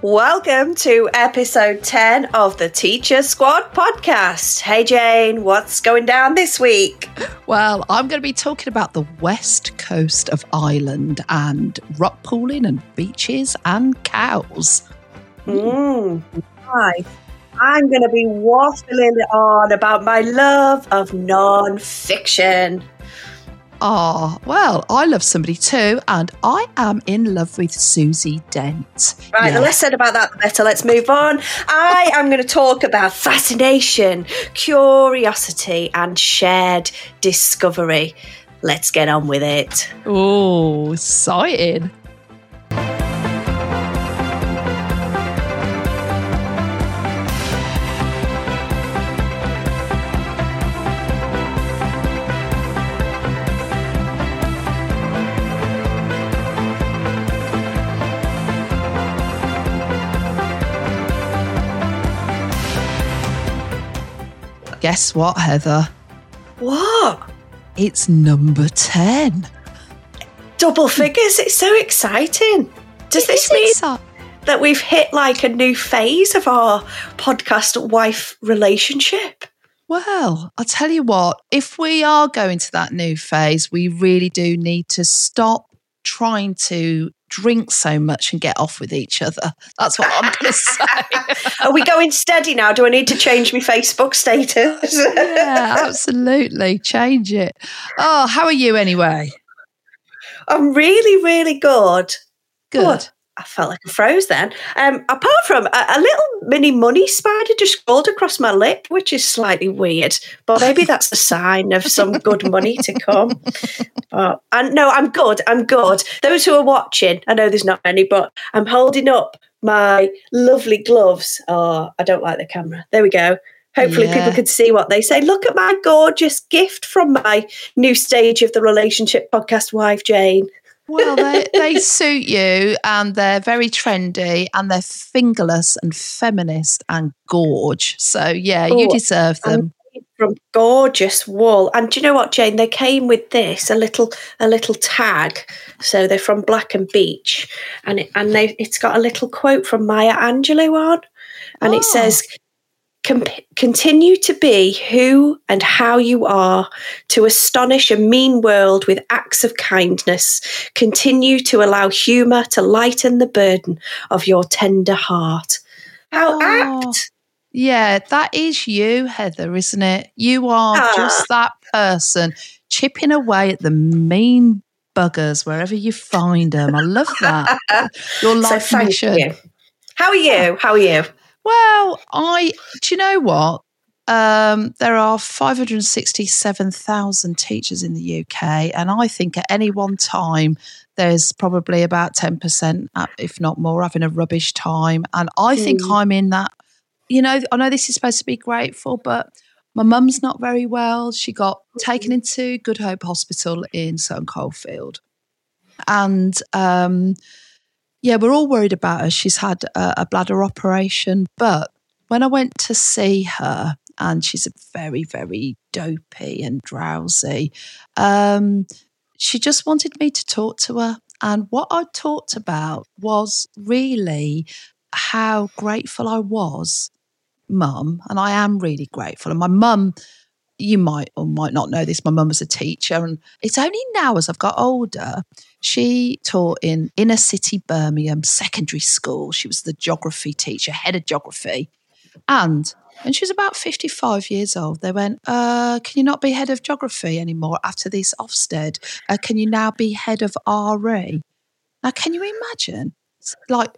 Welcome to episode 10 of the Teacher Squad podcast. Hey Jane, what's going down this week? Well, I'm going to be talking about the west coast of Ireland and rock pooling and beaches and cows. Mmm, nice. I'm going to be waffling on about my love of non fiction. Ah, well, I love somebody too, and I am in love with Susie Dent. Right, the less said about that, the better. Let's move on. I am going to talk about fascination, curiosity, and shared discovery. Let's get on with it. Oh, exciting. Guess what, Heather? What? It's number 10. Double figures. It's so exciting. Does It this mean exci- that we've hit like a new phase of our podcast wife relationship? Well, I'll tell you what, if we are going to that new phase, we really do need to stop trying to drink so much and get off with each other. That's what I'm going to say. Are we going steady now? Do I need to change my Facebook status? yeah, absolutely. Change it. Oh, how are you anyway? I'm really, really good. Good. Oh, I felt like I froze then. Um, apart from a, a little mini money spider just crawled across my lip, which is slightly weird, but maybe that's a sign of some good money to come. But and no, I'm good. I'm good. Those who are watching, I know there's not many, but I'm holding up my lovely gloves. Oh, I don't like the camera. There we go. Hopefully, Yeah. people can see what they say. Look at my gorgeous gift from my new stage of the relationship podcast, wife Jane. Well, they, they suit you and they're very trendy and they're fingerless and feminist and gorge. So, yeah, you Oh, deserve them. from gorgeous wool. And do you know what, Jane? They came with this a little a little tag. So they're from Black and Beach, and it, and they it's got a little quote from Maya Angelou on, and Oh. it says. Oh. "Com- Continue to be who and how you are, to astonish a mean world with acts of kindness. Continue to allow humour to lighten the burden of your tender heart. How Oh. apt! Yeah, that is you, Heather, isn't it? You are Ah. just that person chipping away at the mean buggers wherever you find them. I love that. Your So life thank mission. you. How are you? How are you? Well, I do you know what? Um, there are 567,000 teachers in the UK, and I think at any one time there's probably about 10%, uh, if not more, having a rubbish time. And I think Mm. I'm in that. You know, I know this is supposed to be grateful, but my mum's not very well. She got taken into Good Hope Hospital in Sutton Coldfield. And um, yeah, we're all worried about her. She's had a, a bladder operation. But when I went to see her, and she's very, very dopey and drowsy, um, she just wanted me to talk to her. And what I talked about was really how grateful I was, mum. And I am really grateful. And my mum, you might or might not know this, my mum was a teacher. And it's only now as I've got older, she taught in inner city Birmingham secondary school. She was the geography teacher, head of geography. And when she was about 55 years old, they went, uh, Can you not be head of geography anymore after this Ofsted? Uh, can you now be head of RE? Now, can you imagine? It's like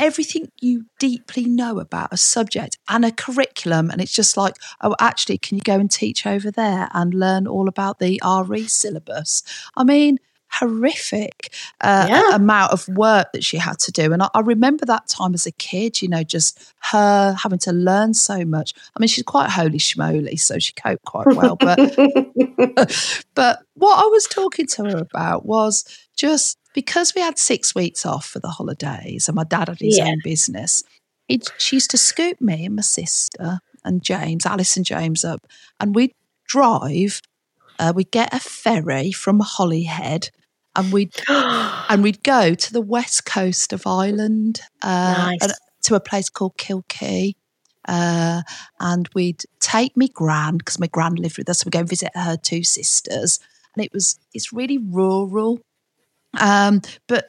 everything you deeply know about a subject and a curriculum, and it's just like, oh, actually, can you go and teach over there and learn all about the RE syllabus? I mean, horrific uh, Yeah. amount of work that she had to do. And I, I remember that time as a kid, you know, just her having to learn so much. I mean, she's quite holy schmoly, so she coped quite well. But but what I was talking to her about was just because we had six weeks off for the holidays and my dad had his Yeah. own business, he, she used to scoop me and my sister and James, Alice and James up, and we'd drive, uh, we'd get a ferry from Holyhead and we'd and we'd go to the west coast of Ireland, uh, Nice. to a place called Kilkee. Uh, and we'd take me gran because my gran lived with us. we'd go and visit her two sisters, and it was it's really rural, um, but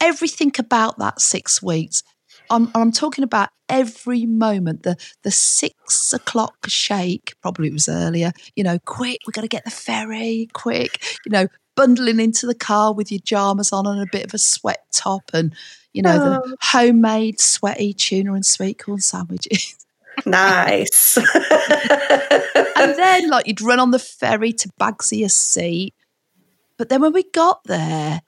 everything about that six weeks. I'm, I'm talking about every moment. The the six o'clock shake, probably it was earlier. You know, quick, we've got to get the ferry. Quick, you know, bundling into the car with your jammers on and a bit of a sweat top, and you know Oh. the homemade sweaty tuna and sweet corn sandwiches. nice. and then like you'd run on the ferry to Bagsy Seat. But then when we got there,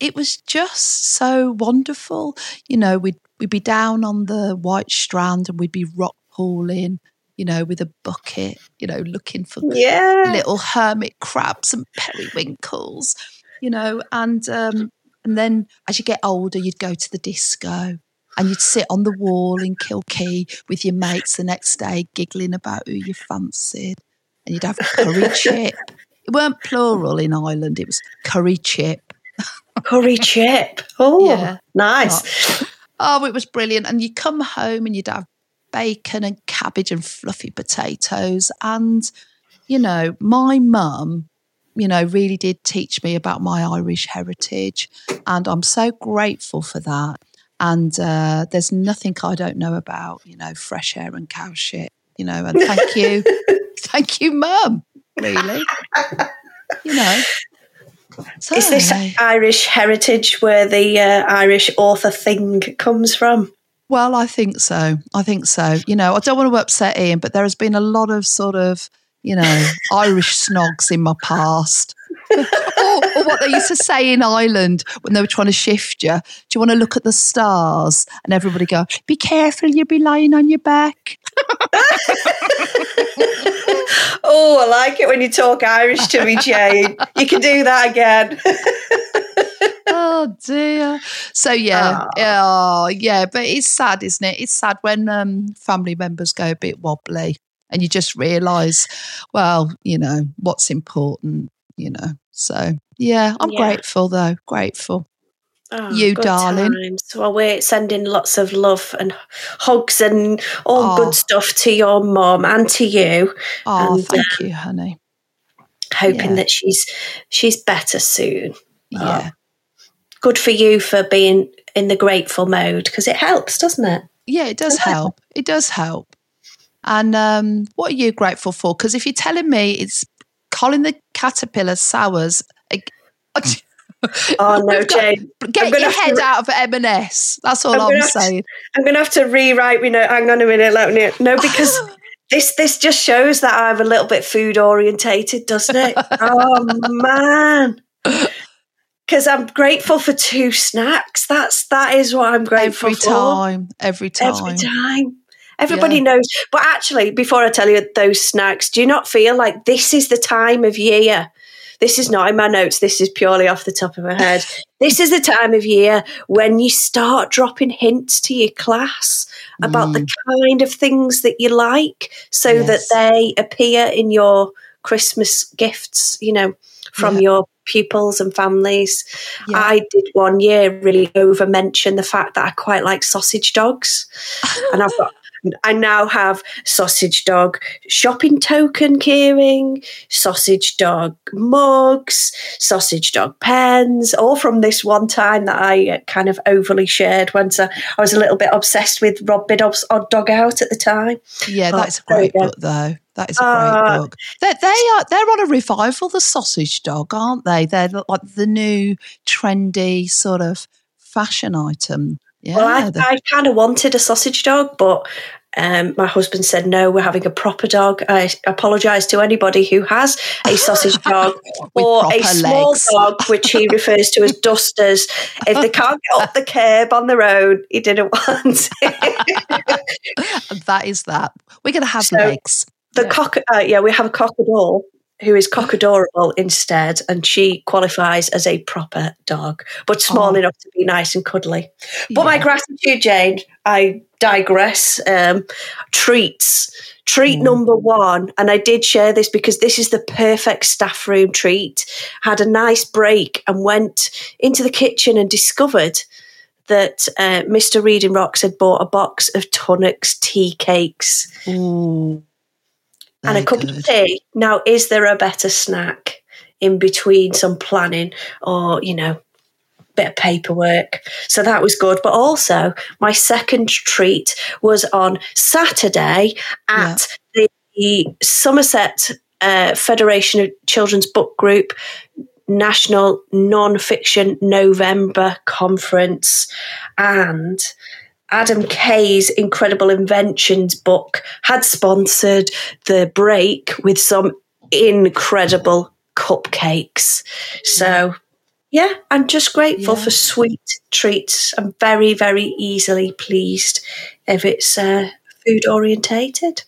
it was just so wonderful. You know, we'd we'd be down on the white strand and we'd be rock pooling, you know, with a bucket, you know, looking for yeah. little hermit crabs and periwinkles, you know, and um, and then as you get older, you'd go to the disco and you'd sit on the wall in Kilkee with your mates the next day, giggling about who you fancied, and you'd have a curry chip. It weren't plural in Ireland; it was curry chip. Curry chip. Oh, Yeah. nice. Oh, it was brilliant. And you'd come home and you'd have bacon and cabbage and fluffy potatoes. And, you know, my mum, you know, really did teach me about my Irish heritage. And I'm so grateful for that. And uh, there's nothing I don't know about, you know, fresh air and cow shit, you know, and thank you. thank you, mum, really. You know. So Is this. Irish heritage where the uh, Irish author thing comes from? Well, I think so. I think so. You know, I don't want to upset Ian, but there has been a lot of sort of, you know, Irish snogs in my past. or, or what they used to say in Ireland when they were trying to shift you. Do you want to look at the stars? And everybody go, be careful, you'll be lying on your back. Oh, I like it when you talk Irish to me, Jane. you can do that again. oh dear. So yeah, yeah, oh, yeah, but it's sad, isn't it? It's sad when um, family members go a bit wobbly, and you just realise, well, you know, what's important, you know. So yeah, I'm Yeah. grateful though, grateful. Oh, You darling. Times. Well, we're sending lots of love and hugs and all Oh. good stuff to your mum and to you. Oh, And, thank you, honey. Hoping Yeah. that she's she's better soon. Yeah, Good for you for being in the grateful mode because it helps, doesn't it? yeah, it does help. It does help. And um, what are you grateful for? Because if you're telling me it's Colin the Caterpillar sours. Oh no, Jane. Get I'm gonna your head to- out of M&S. That's all I'm I'm, have to- saying. I'm going to have to rewrite me know, Hang on a minute, let me no because this this just shows that I'm a little bit food orientated, doesn't it? oh man. Because I'm grateful for two snacks. That's that is what I'm grateful for. every for. time, every time. Every time. Everybody Yeah. knows. But actually, before I tell you those snacks, do you not feel like this is the time of year? This is not in my notes. This is purely off the top of my head. this is the time of year when you start dropping hints to your class about the mm. kind of things that you like so Yes. that they appear in your Christmas gifts, you know, from Yeah. your pupils and families. Yeah. I did one year really over mention the fact that I quite like sausage dogs. and I've got I now have sausage dog shopping token keyring, sausage dog mugs, sausage dog pens, all from this one time that I uh, kind of overly shared when uh, I was a little bit obsessed with Rob Biddulph's Odd Dog Out at the time. Yeah, Oh, that's a great book, though. That is a Uh, great book. They, they are they're on a revival. The Sausage Dog, aren't they? They're like the new trendy sort of fashion item. Yeah, Well, I, I kind of wanted a sausage dog, but um, my husband said no. We're having a proper dog. I apologise to anybody who has a sausage dog or a small legs. dog, which he refers to as dusters. If they can't get up the curb on their own, he didn't want it. that is that. We're going to have So- legs. the Yeah. cock. Uh, yeah, we have a cockadoodle. Who is cock adorable instead, and she qualifies as a proper dog, but small Oh. enough to be nice and cuddly. But my gratitude, Jane, I digress. Um, treats. Treat Mm. number one, and I did share this because this is the perfect staff room treat. Had a nice break and went into the kitchen and discovered that uh, Mr. Reading Rocks had bought a box of Tunnocks tea cakes Ooh. And a cup good. of tea. Now, is there a better snack in between some planning or, you know, bit of paperwork? So that was good. But also, my second treat was on Saturday at the Somerset uh, Federation of Children's Book Group National Non-Fiction November Conference. And Adam Kay's Incredible Inventions book had sponsored the break with some incredible cupcakes. So, yeah, I'm just grateful Yeah. for sweet treats. I'm very, very easily pleased if it's uh, food orientated.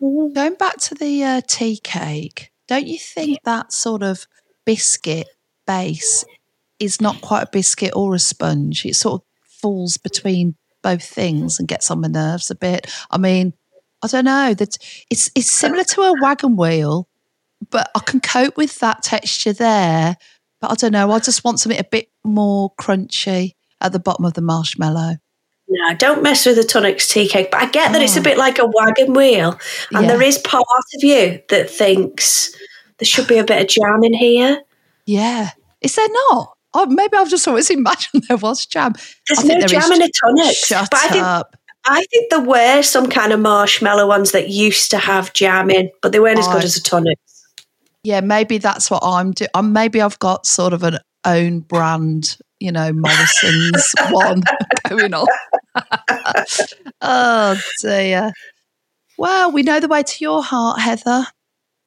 Going back to the uh, tea cake, don't you think that sort of biscuit base is not quite a biscuit or a sponge? It sort of falls between both things and gets on my nerves a bit. I mean, I don't know that it's it's similar to a wagon wheel, but I can cope with that texture there. But I don't know. I just want something a bit more crunchy at the bottom of the marshmallow. No, don't mess with the Tunnocks tea cake. But I get that it's a Oh. bit like a wagon wheel. And Yeah. there is part of you that thinks there should be a bit of jam in here. Yeah, is there not? Oh, maybe I've just always imagined there was jam. There's no there jam in a Tunnock. Shut but I think up. I think there were some kind of marshmallow ones that used to have jam in, but they weren't as good as a Tunnock. Yeah, maybe that's what I'm doing. Um, maybe I've got sort of an own brand, you know, Morrison's one going on. oh dear. Well, we know the way to your heart, Heather.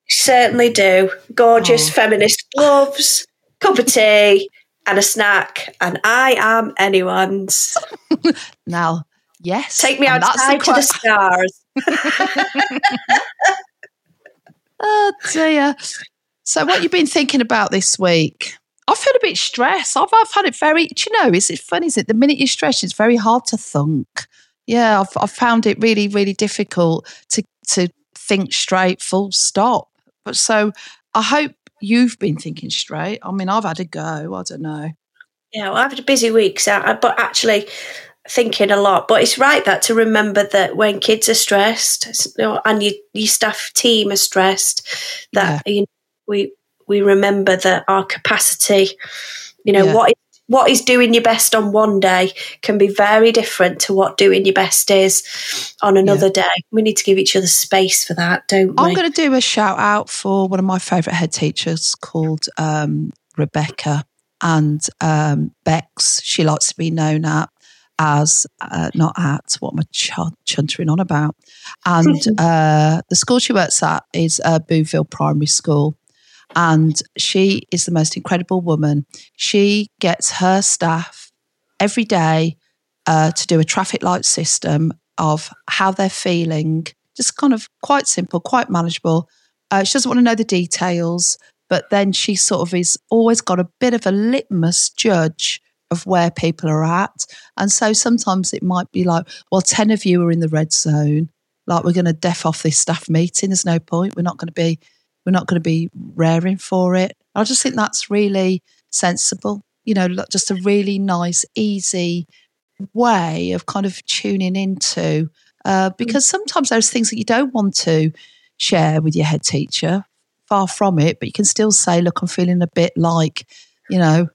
Certainly do. Gorgeous Oh. feminist gloves, cup of tea, and a snack, and I am anyone's. Now, yes, Take me outside to the stars. Oh dear. So, what you've been thinking about this week? I feel a bit stressed. I've, I've had it very. Do you know? Is it funny? Is it the minute you're stressed, it's very hard to think. Yeah, I've, I've found it really, really difficult to to think straight. Full stop. But so, I hope you've been thinking straight. I mean, I've had a go. I don't know. Yeah, well, I've had a busy week, so I, but actually thinking a lot. But it's right that to remember that when kids are stressed you know, and your your staff team are stressed, that you know, we we remember that our capacity, you know, Yeah. what is, what is doing your best on one day can be very different to what doing your best is on another day. We need to give each other space for that, don't we? I'm going to do a shout out for one of my favourite head teachers called um, Rebecca and um, Bex. She likes to be known at as uh, not at what am I ch- chuntering on about? And uh, the school she works at is uh, Booville Primary School. And she is the most incredible woman. She gets her staff every day uh, to do a traffic light system of how they're feeling, just kind of quite simple, quite manageable. Uh, she doesn't want to know the details, but then she sort of is always got a bit of a litmus judge of where people are at. And so sometimes it might be like, well, 10 of you are in the red zone. Like we're going to def off this staff meeting. There's no point. We're not going to be, we're not going to be raring for it. I just think that's really sensible. You know, just a really nice, easy way of kind of tuning into uh, because sometimes there's things that you don't want to share with your head teacher far from it but you can still say look i'm feeling a bit like you know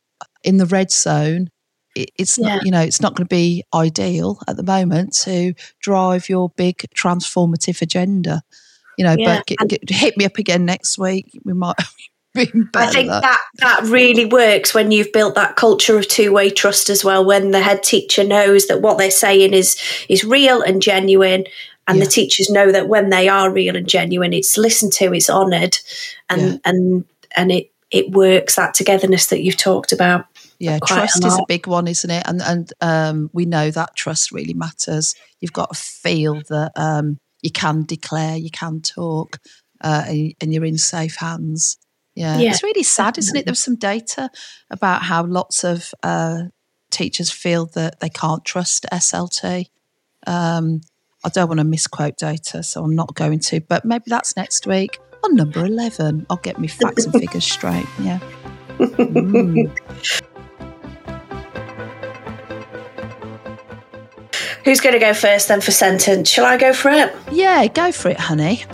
in the red zone it, it's Yeah. not you know it's not going to be ideal at the moment to drive your big transformative agenda you know Yeah, but get, get, hit me up again next week we might I think at that that really works when you've built that culture of two-way trust as well. When the head teacher knows that what they're saying is is real and genuine, and Yeah. the teachers know that when they are real and genuine, it's listened to, it's honoured, and Yeah. and and it it works that togetherness that you've talked about. Yeah, quite a trust is a big one, isn't it? And and um, we know that trust really matters. You've got to feel that um, you can declare, you can talk, uh, and, and you're in safe hands. Yeah. Yeah, it's really sad, isn't it? There's some data about how lots of uh, teachers feel that they can't trust SLT. Um, I don't want to misquote data, so I'm not going to, but maybe that's next week on number 11. I'll get me facts and figures straight. Yeah. Mm. Who's going to go first then for sentence? Shall I go for it? Yeah, go for it, honey.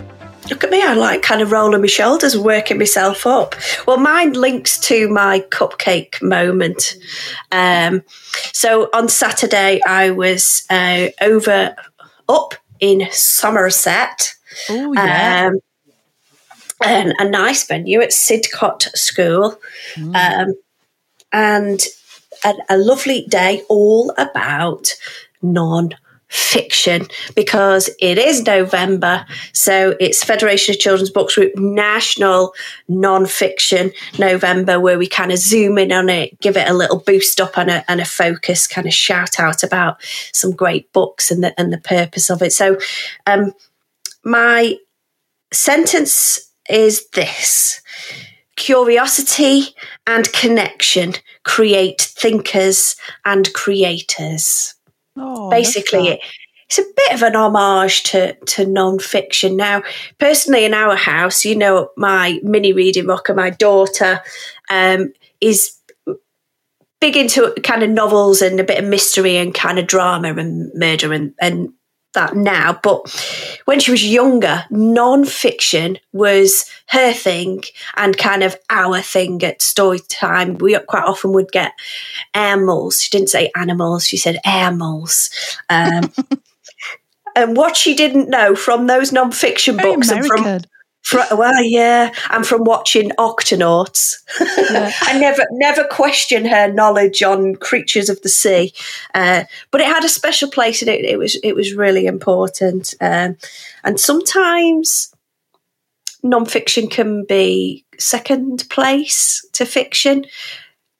Look at me, I like kind of rolling my shoulders, working myself up. Well, mine links to my cupcake moment. Um, so on Saturday, I was uh, over up in Somerset. Oh, yeah. Um, and a nice venue at Sidcot School. Um, and a, a lovely day all about non fiction because it is November. So it's Federation of Children's Books Group National Non-Fiction November where we kind of zoom in on it, give it a little boost up and a, and a focus, kind of shout out about some great books and the, and the purpose of it. So um, my sentence is this. Curiosity and connection create thinkers and creators Oh, basically it, it's a bit of an homage to, to non-fiction. Now personally in our house you know my mini reading rocker my daughter um, is big into kind of novels and a bit of mystery and kind of drama and murder and, and that now but when she was younger non-fiction was her thing and kind of our thing at story time. We quite often would get animals. She didn't say animals she said animals um, and what she didn't know from those non-fiction Very books and from American. Fr- well, yeah, and from watching Octonauts, Yeah. I never never question her knowledge on creatures of the sea, uh, but it had a special place and it. It was it was really important, um, and sometimes non-fiction can be second place to fiction.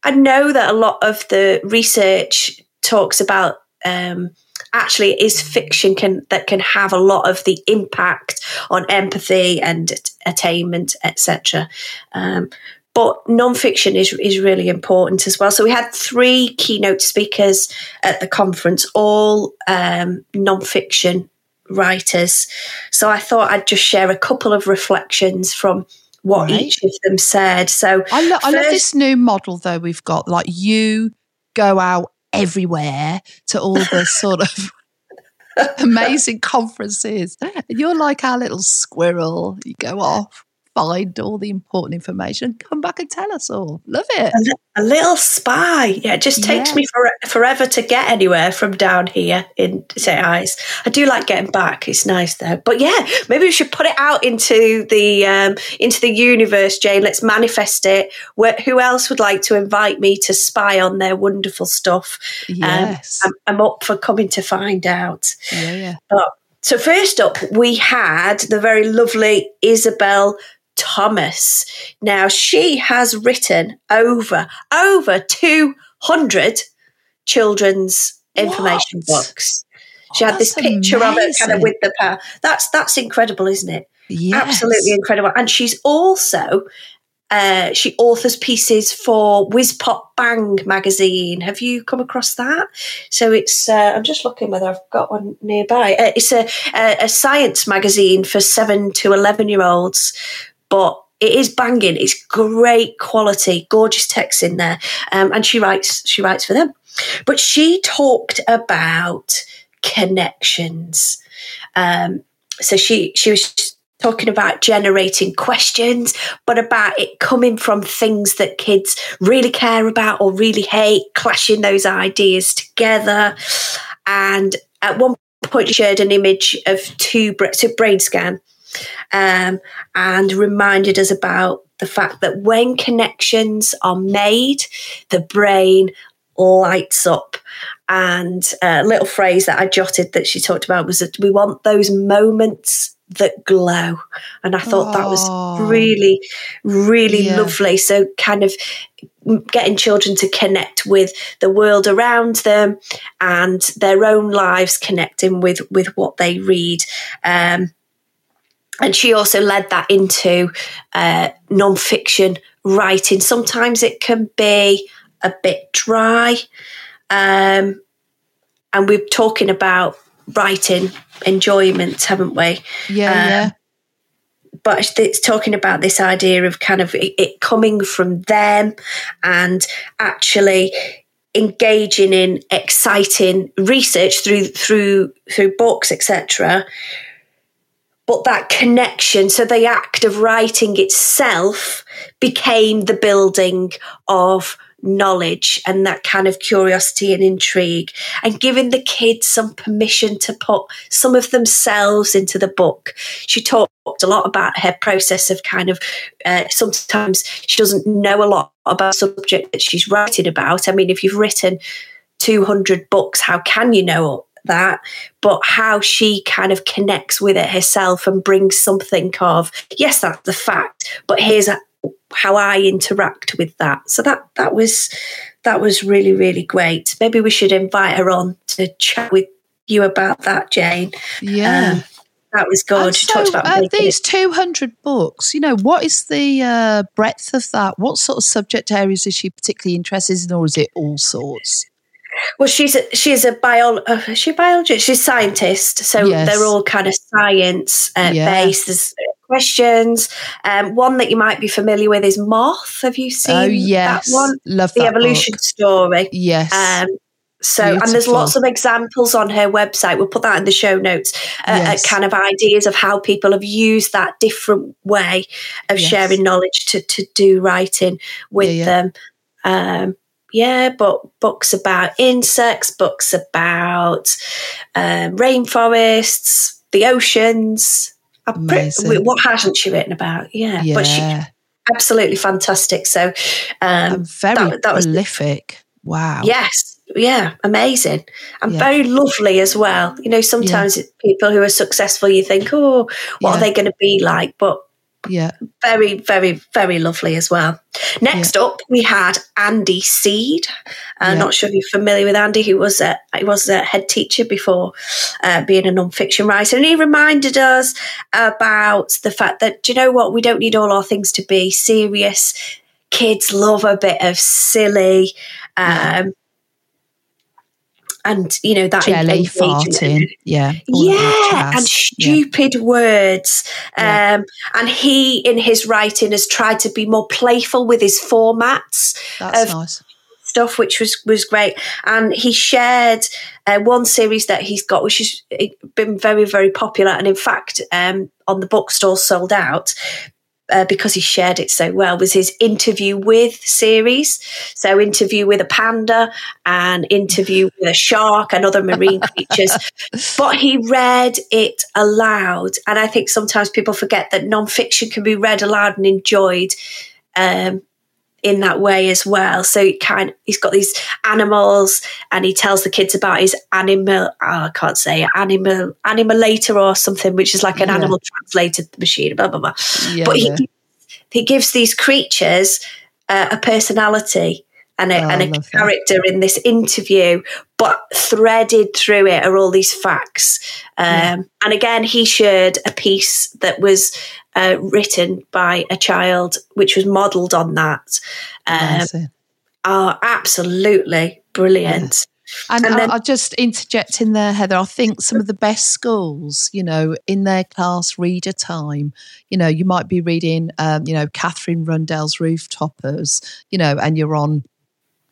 I know that a lot of the research talks about um, actually it is fiction can that can have a lot of the impact on empathy and attainment, etc. Um, but non-fiction is is really important as well. So we had three keynote speakers at the conference, all um, non-fiction writers. So I thought I'd just share a couple of reflections from what Right. each of them said. So I, lo- I love this new model though we've got. Like you go out everywhere to all the sort of amazing conferences. And you're like our little squirrel. You go off, find all the important information, come back and tell us all. Love it. a, li- a little spy. Yeah, it just takes Yeah. me for, forever to get anywhere from down here in St. Ives. I do like getting back. It's nice though. But yeah, maybe we should put it out into the um, into the universe, Jane. Let's manifest it. Where, who else would like to invite me to spy on their wonderful stuff? Yes. I'm, I'm up for coming to find out. yeah, yeah. So first up, we had the very lovely Isabel Thomas. Now she has written over over two hundred children's information What? books. She had this picture of it kind of with the power. That's that's incredible, isn't it? Yes. Absolutely incredible. And she's also uh, she authors pieces for Whiz Pop Bang magazine. Have you come across that? So it's uh, I'm just looking whether I've got one nearby. Uh, it's a, a a science magazine for seven to eleven year olds, but it is banging. It's great quality, gorgeous text in there, um, and she writes she writes for them. But she talked about connections. Um, so she she was talking about generating questions, but about it coming from things that kids really care about or really hate, clashing those ideas together. And at one point, she shared an image of two so brain scan um, and reminded us about the fact that when connections are made, the brain lights up. And a little phrase that I jotted that she talked about was that we want those moments that glow. And I thought that was really, really Yeah. lovely. So, kind of getting children to connect with the world around them and their own lives connecting with with what they read um, and she also led that into uh, non-fiction writing. Sometimes it can be a bit dry, um, and we're talking about writing enjoyment, haven't we? Yeah, um, yeah. But it's talking about this idea of kind of it, it coming from them and actually engaging in exciting research through through through books etc but that connection so the act of writing itself became the building of knowledge and that kind of curiosity and intrigue and giving the kids some permission to put some of themselves into the book. She talked a lot about her process of kind of uh, sometimes she doesn't know a lot about subject that she's writing about. I mean, if you've written 200 books, how can you know that, but how she kind of connects with it herself and brings something of, yes, that's the fact, but here's a, how I interact with that. So that that was that was really really great. Maybe we should invite her on to chat with you about that, Jane. Yeah. Um, that was good. So, uh, these 200 books, you know, what is the uh, breadth of that? What sort of subject areas is she particularly interested in, or is it all sorts? Well, she's a, she's a bio, uh, she biologist. She's a scientist, so yes. they're all kind of science uh, yeah. based. There's questions. Um, one that you might be familiar with is Moth. Have you seen? Oh yes, that one? Love the evolution book. story. Yes. Um, so, Beautiful. and there's lots of examples on her website. We'll put that in the show notes. Uh, uh yes. uh, kind of ideas of how people have used that different way of yes. sharing knowledge to to do writing with yeah, yeah. them. Um, yeah, but books about insects, books about um, rainforests, the oceans. Pretty, what hasn't she written about? Yeah, yeah. but she absolutely fantastic. So, um, very that, that prolific. Wow. Yes, yeah, amazing and yeah. very lovely as well. You know, sometimes yeah. people who are successful, you think, oh, what yeah. are they going to be like? But yeah. Very, very, very lovely as well. Next yeah. up, we had Andy Seed. I'm uh, not sure if you're familiar with Andy, who was a, he was a head teacher before uh, being a non-fiction writer. And he reminded us about the fact that, do you know what? We don't need all our things to be serious. Kids love a bit of silly. Um, and you know that jelly farting, yeah, yeah, and stupid yeah. words. Yeah. Um, and he, in his writing, has tried to be more playful with his formats. That's nice stuff, which was was great. And he shared uh, one series that he's got, which has been very very popular, and in fact, um, on the bookstore sold out uh, because he shared it so well was his interview with series. So interview with a panda and interview with a shark and other marine creatures. But he read it aloud. And I think sometimes people forget that nonfiction can be read aloud and enjoyed. Um, in that way as well. So he kind he's got these animals and he tells the kids about his animal, oh, I can't say animal, animalator or something, which is like an yeah. animal translated machine, blah, blah, blah. Yeah, but he, yeah. he gives these creatures uh, a personality and a, oh, and a character that. in this interview, but threaded through it are all these facts. Um, yeah. And again, he shared a piece that was uh, written by a child, which was modelled on that. Um, oh, absolutely brilliant. Yeah. And, and then, I'll just interject in there, Heather. I think some of the best schools, you know, in their class reader time, you know, you might be reading, um, you know, Katherine Rundell's Rooftoppers, you know, and you're on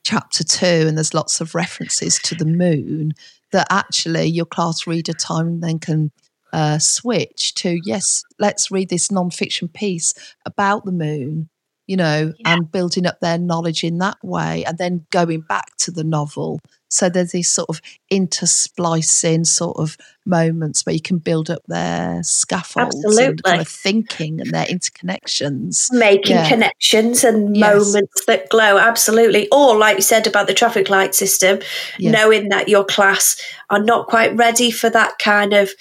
chapter two, and there's lots of references to the moon. That actually your class reader time then can uh, switch to yes, let's read this non-fiction piece about the moon, you know, yeah. and building up their knowledge in that way, and then going back to the novel. So there's these sort of intersplicing sort of moments where you can build up their scaffolds Absolutely. and kind of thinking and their interconnections. Making yeah. connections and yes. moments that glow. Absolutely. Or like you said about the traffic light system, yeah. knowing that your class are not quite ready for that kind of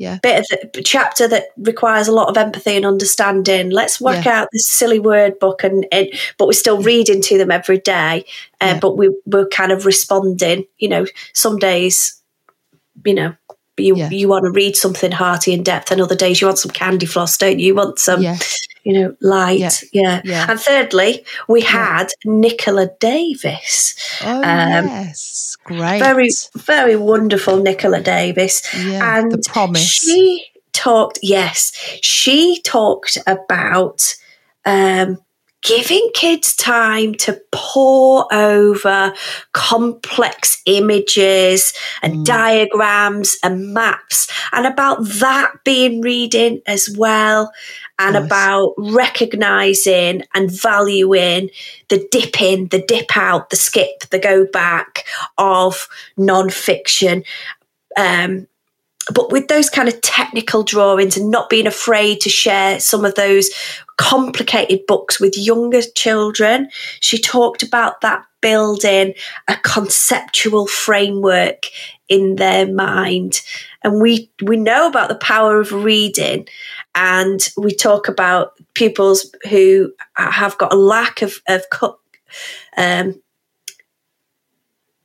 yeah. bit of the chapter that requires a lot of empathy and understanding. Let's work yeah. out this silly word book, and, and, but we're still reading to them every day. Uh, yeah. But we we're kind of responding. You know, some days, you know, you Yeah. you want to read something hearty in depth, and other days you want some candy floss, don't you? You want some, Yes. you know, light. Yeah. Yeah. And thirdly, we had Nicola Davies. Oh, Um, yes. Great. Very, very wonderful Nicola Davies. and the promise. She talked, yes, she talked about um, giving kids time to pore over complex images and Mm. diagrams and maps, and about that being reading as well, and Nice. about recognizing and valuing the dip in, the dip out, the skip, the go back of non-fiction. Um, but with those kind of technical drawings and not being afraid to share some of those complicated books with younger children, she talked about that building a conceptual framework in their mind. And we, we know about the power of reading, and we talk about pupils who have got a lack of, of um,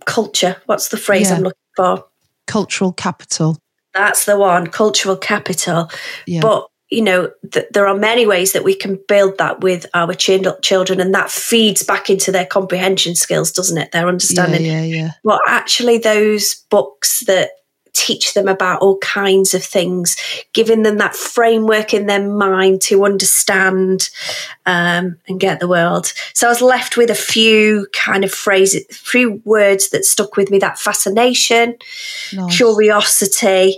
culture. What's the phrase Yeah. I'm looking for? Cultural capital. That's the one, cultural capital. Yeah. But you know, th- there are many ways that we can build that with our chil- children, and that feeds back into their comprehension skills, doesn't it? Their yeah, understanding. yeah, yeah. Well, actually, those books that teach them about all kinds of things, giving them that framework in their mind to understand um, and get the world. So I was left with a few kind of phrases, few words that stuck with me: that fascination, Nice. curiosity,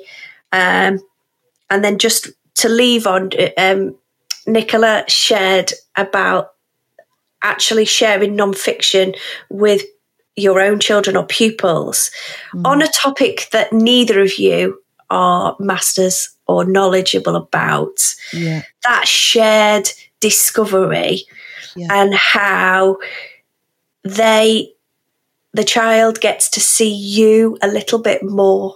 um, and then just to leave on, um, Nicola shared about actually sharing non-fiction with your own children or pupils Mm. on a topic that neither of you are masters or knowledgeable about. Yeah. That shared discovery Yeah. and how they the child gets to see you a little bit more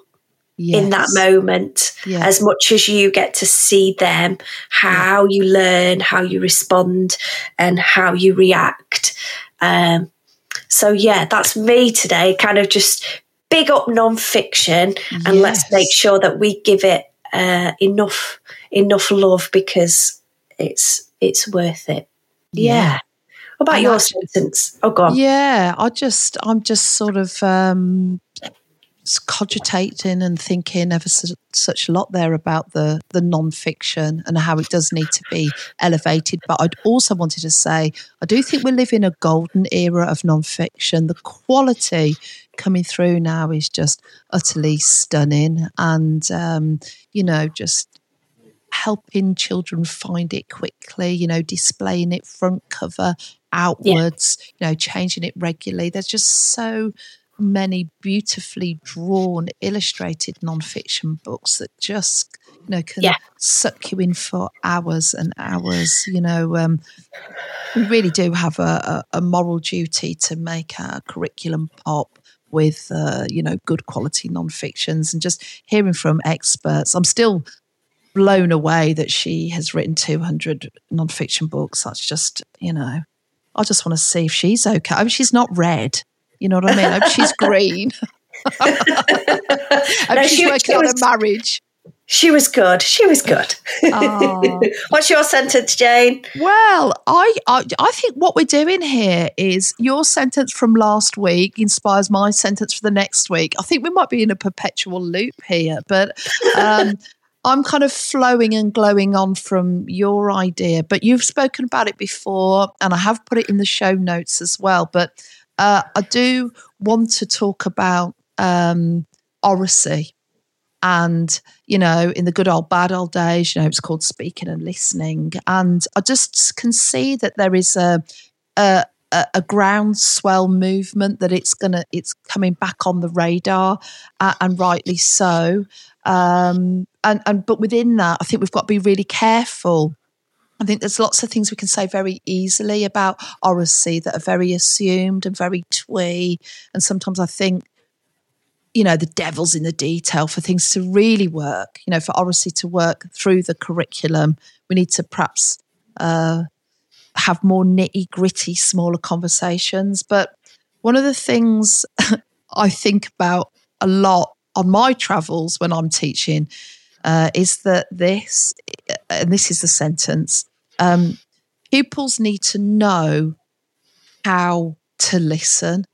in that moment Yeah. as much as you get to see them how you learn how you respond and how you react um, so yeah that's me today kind of just big up non-fiction and let's make sure that we give it uh, enough enough love because it's it's worth it. Yeah, what about And your actually- sentence? Oh god Yeah, I just, I'm just sort of um, cogitating and thinking ever so, such a lot there about the the non-fiction and how it does need to be elevated. But I'd also wanted to say, I do think we live in a golden era of non-fiction. The quality coming through now is just utterly stunning, and um, you know, just helping children find it quickly, you know, displaying it front cover outwards, you know, changing it regularly. There's just so many beautifully drawn, illustrated nonfiction books that just, you know, can Yeah. suck you in for hours and hours. You know, um, we really do have a, a, moral duty to make our curriculum pop with, uh, you know, good quality nonfictions and just hearing from experts. I'm still blown away that she has written 200 nonfiction books. That's just, you know, I just want to see if she's okay. I mean, she's not red. You know what I mean? I hope she's green. I hope No, she's she- working she on was- a marriage. she was good she was good Oh. what's your sentence jane Well, I, I I think what we're doing here is your sentence from last week inspires my sentence for the next week. I think we might be in a perpetual loop here, but um, I'm kind of flowing and glowing on from your idea. But you've spoken about it before, and I have put it in the show notes as well. But uh, I do want to talk about um, oracy and you know in the good old bad old days you know it's called speaking and listening. And i just can see that there is a a, a groundswell movement that it's gonna it's coming back on the radar uh, and rightly so. Um and and but within that i think we've got to be really careful I think there's lots of things we can say very easily about oracy that are very assumed and very twee. And sometimes I think you know the devil's in the detail for things to really work you know for oracy to work through the curriculum we need to perhaps uh, have more nitty gritty smaller conversations but one of the things i think about a lot on my travels when I'm teaching uh, is that this, and this is the sentence um, pupils need to know how to listen.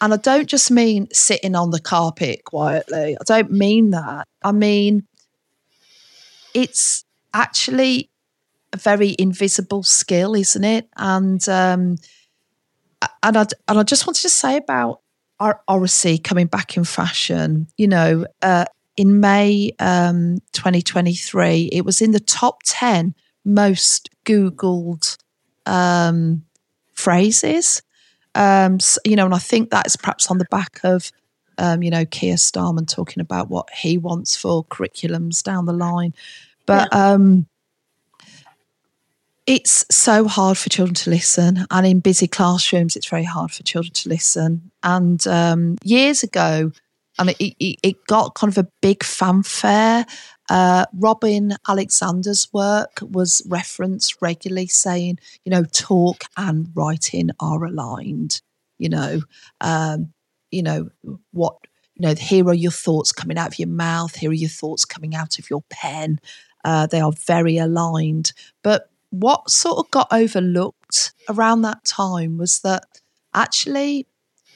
And I don't just mean sitting on the carpet quietly. I don't mean that. I mean, it's actually a very invisible skill, isn't it? And um, and I and I just wanted to say about our oracy coming back in fashion. You know, uh, in May um, 2023, it was in the top ten most Googled um, phrases. Um, so, you know, and I think that's perhaps on the back of, um, you know, Keir Starmer talking about what he wants for curriculums down the line. But yeah. um, it's so hard for children to listen. And in busy classrooms, it's very hard for children to listen. And um, years ago, and it, it, it, got kind of a big fanfare. Uh, Robin Alexander's work was referenced regularly, saying, you know, talk and writing are aligned. You know, um, you know what. You know, here are your thoughts coming out of your mouth. Here are your thoughts coming out of your pen. Uh, they are very aligned. But what sort of got overlooked around that time was that actually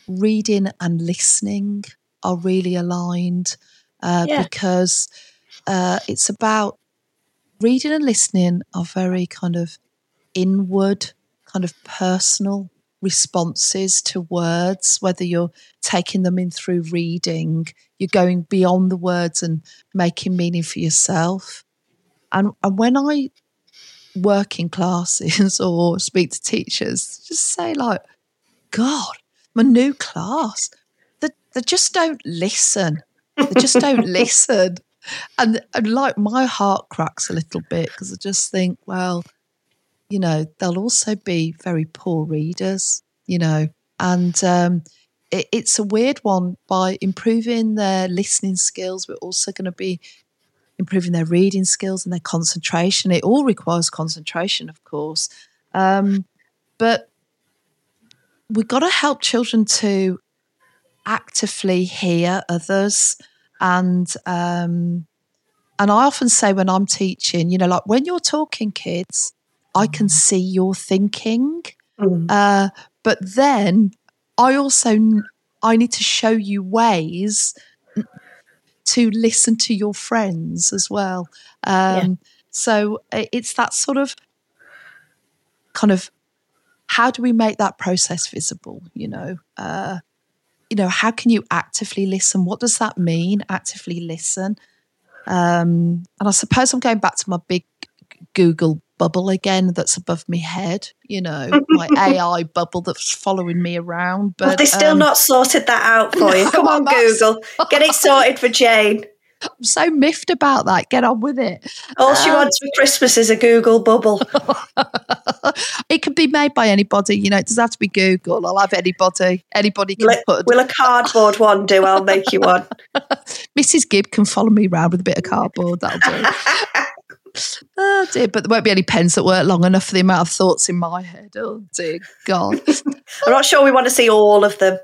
reading and listening are really aligned uh, yeah. because uh, it's about reading and listening are very kind of inward, kind of personal responses to words, whether you're taking them in through reading, you're going beyond the words and making meaning for yourself. And, and when I work in classes or speak to teachers, just say like, God, my new class, they, they just don't listen. They just don't listen. And, and like my heart cracks a little bit because I just think, well, you know, they'll also be very poor readers, you know, and um, it, it's a weird one. By improving their listening skills, we're also going to be improving their reading skills and their concentration. It all requires concentration, of course. Um, but we've got to help children to actively hear others and um, and I often say when I'm teaching, you know, like when you're talking kids, I can mm. see your thinking, mm. uh, but then I also I need to show you ways to listen to your friends as well. Um, yeah. So it's that sort of kind of how do we make that process visible? You know, uh, you know, how can you actively listen? What does that mean? Actively listen. Um, and I suppose I'm going back to my big Google bubble again that's above my head, you know, my AI bubble that's following me around. But well, they still um, not sorted that out for you. Come on, Google. Get it sorted for Jane. I'm so miffed about that. Get on with it. All she um, wants for Christmas is a Google bubble. it can be made by anybody. You know, it doesn't have to be Google. I'll have anybody. Anybody can put. Will a cardboard one do? I'll make you one. Mrs. Gibb can follow me around with a bit of cardboard. That'll do. Oh dear, but there won't be any pens that work long enough for the amount of thoughts in my head. Oh dear God. I'm not sure we want to see all of them.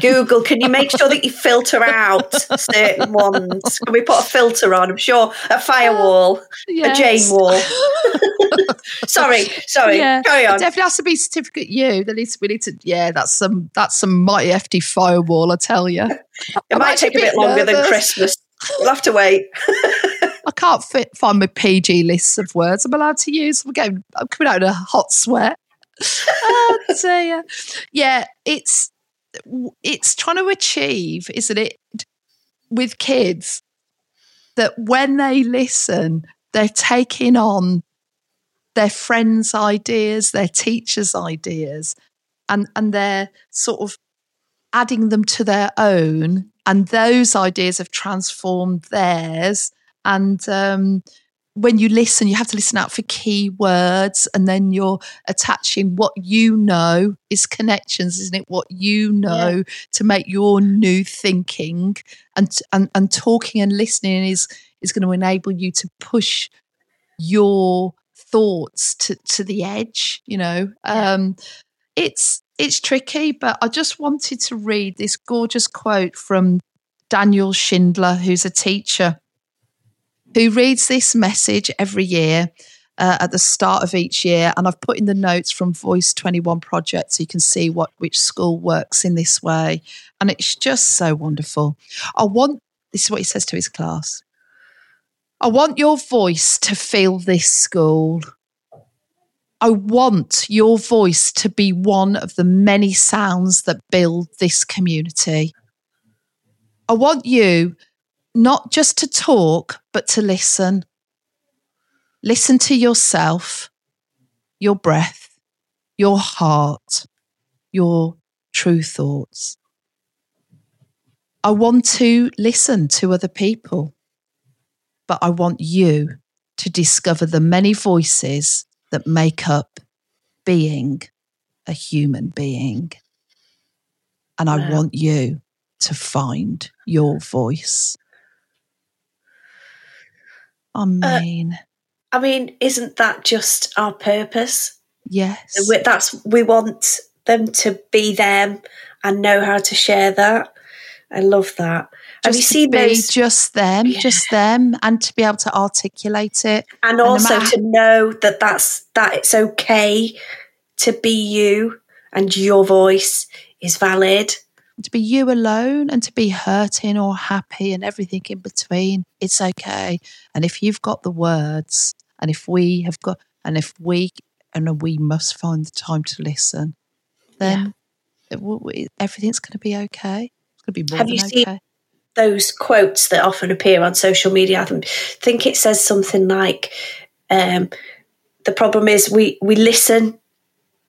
Google, can you make sure that you filter out certain ones? Can we put a filter on? I'm sure a firewall, yes. a Jane wall. sorry, sorry. Yeah, Carry on. It definitely has to be certificate U. At least we need to. Yeah, that's some that's some mighty hefty firewall. I tell you. It I'm might take a bit, bit longer than Christmas. We'll have to wait. I can't fit, find my PG lists of words I'm allowed to use. I'm getting, I'm coming out in a hot sweat. oh dear. Yeah, it's it's trying to achieve, isn't it, with kids that when they listen, they're taking on their friends' ideas, their teachers' ideas, and and they're sort of adding them to their own, and those ideas have transformed theirs, and um, when you listen, you have to listen out for key words, and then you're attaching what you know is connections, isn't it? What you know yeah. to make your new thinking and and and talking and listening is is going to enable you to push your thoughts to to the edge. You know, yeah. um, it's it's tricky, but I just wanted to read this gorgeous quote from Daniel Schindler, who's a teacher, who reads this message every year uh, at the start of each year. And I've put in the notes from Voice 21 Project so you can see what which school works in this way. And it's just so wonderful. I want, this is what he says to his class I want your voice to fill this school. I want your voice to be one of the many sounds that build this community. I want you not just to talk, but to listen. Listen to yourself, your breath, your heart, your true thoughts. I want to listen to other people, but I want you to discover the many voices that make up being a human being. And I want you to find your voice. I mean, uh, I mean, isn't that just our purpose? Yes. That's we want them to be them and know how to share that. I love that. Just Have you seen those? Just them, yeah. just them, and to be able to articulate it, and, and also to know that that's that it's okay to be you and your voice is valid. To be you alone and to be hurting or happy and everything in between, it's okay. And if you've got the words, and if we have got, and if we, and we must find the time to listen, then yeah. it, everything's going to be okay. It's going to be more have you okay. Seen those quotes that often appear on social media? I think it says something like, um, "The problem is we we listen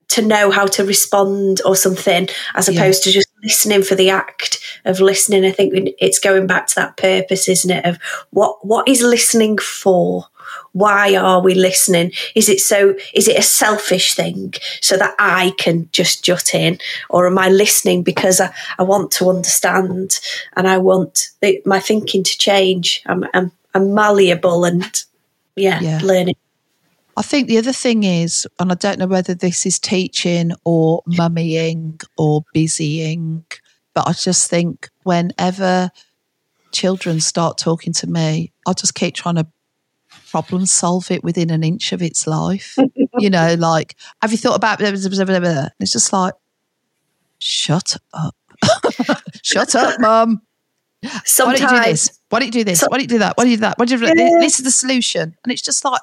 to know how to respond or something, as opposed yeah. to just listening for the act of listening. I think it's going back to that purpose, isn't it? Of what what is listening for? why are we listening is it so is it a selfish thing so that i can just jut in or am i listening because i, I want to understand and i want the, my thinking to change i'm, I'm, I'm malleable and yeah, yeah learning I think the other thing is, and I don't know whether this is teaching or mummying or busying, but I just think whenever children start talking to me, I just keep trying to problem solve it within an inch of its life. you know, like, have you thought about It's just like, shut up. shut up, mum. Sometimes. Why don't you do this? Why don't you do this? Why don't you do that? Why don't you do that? Why don't you do yeah. This is the solution. And it's just like,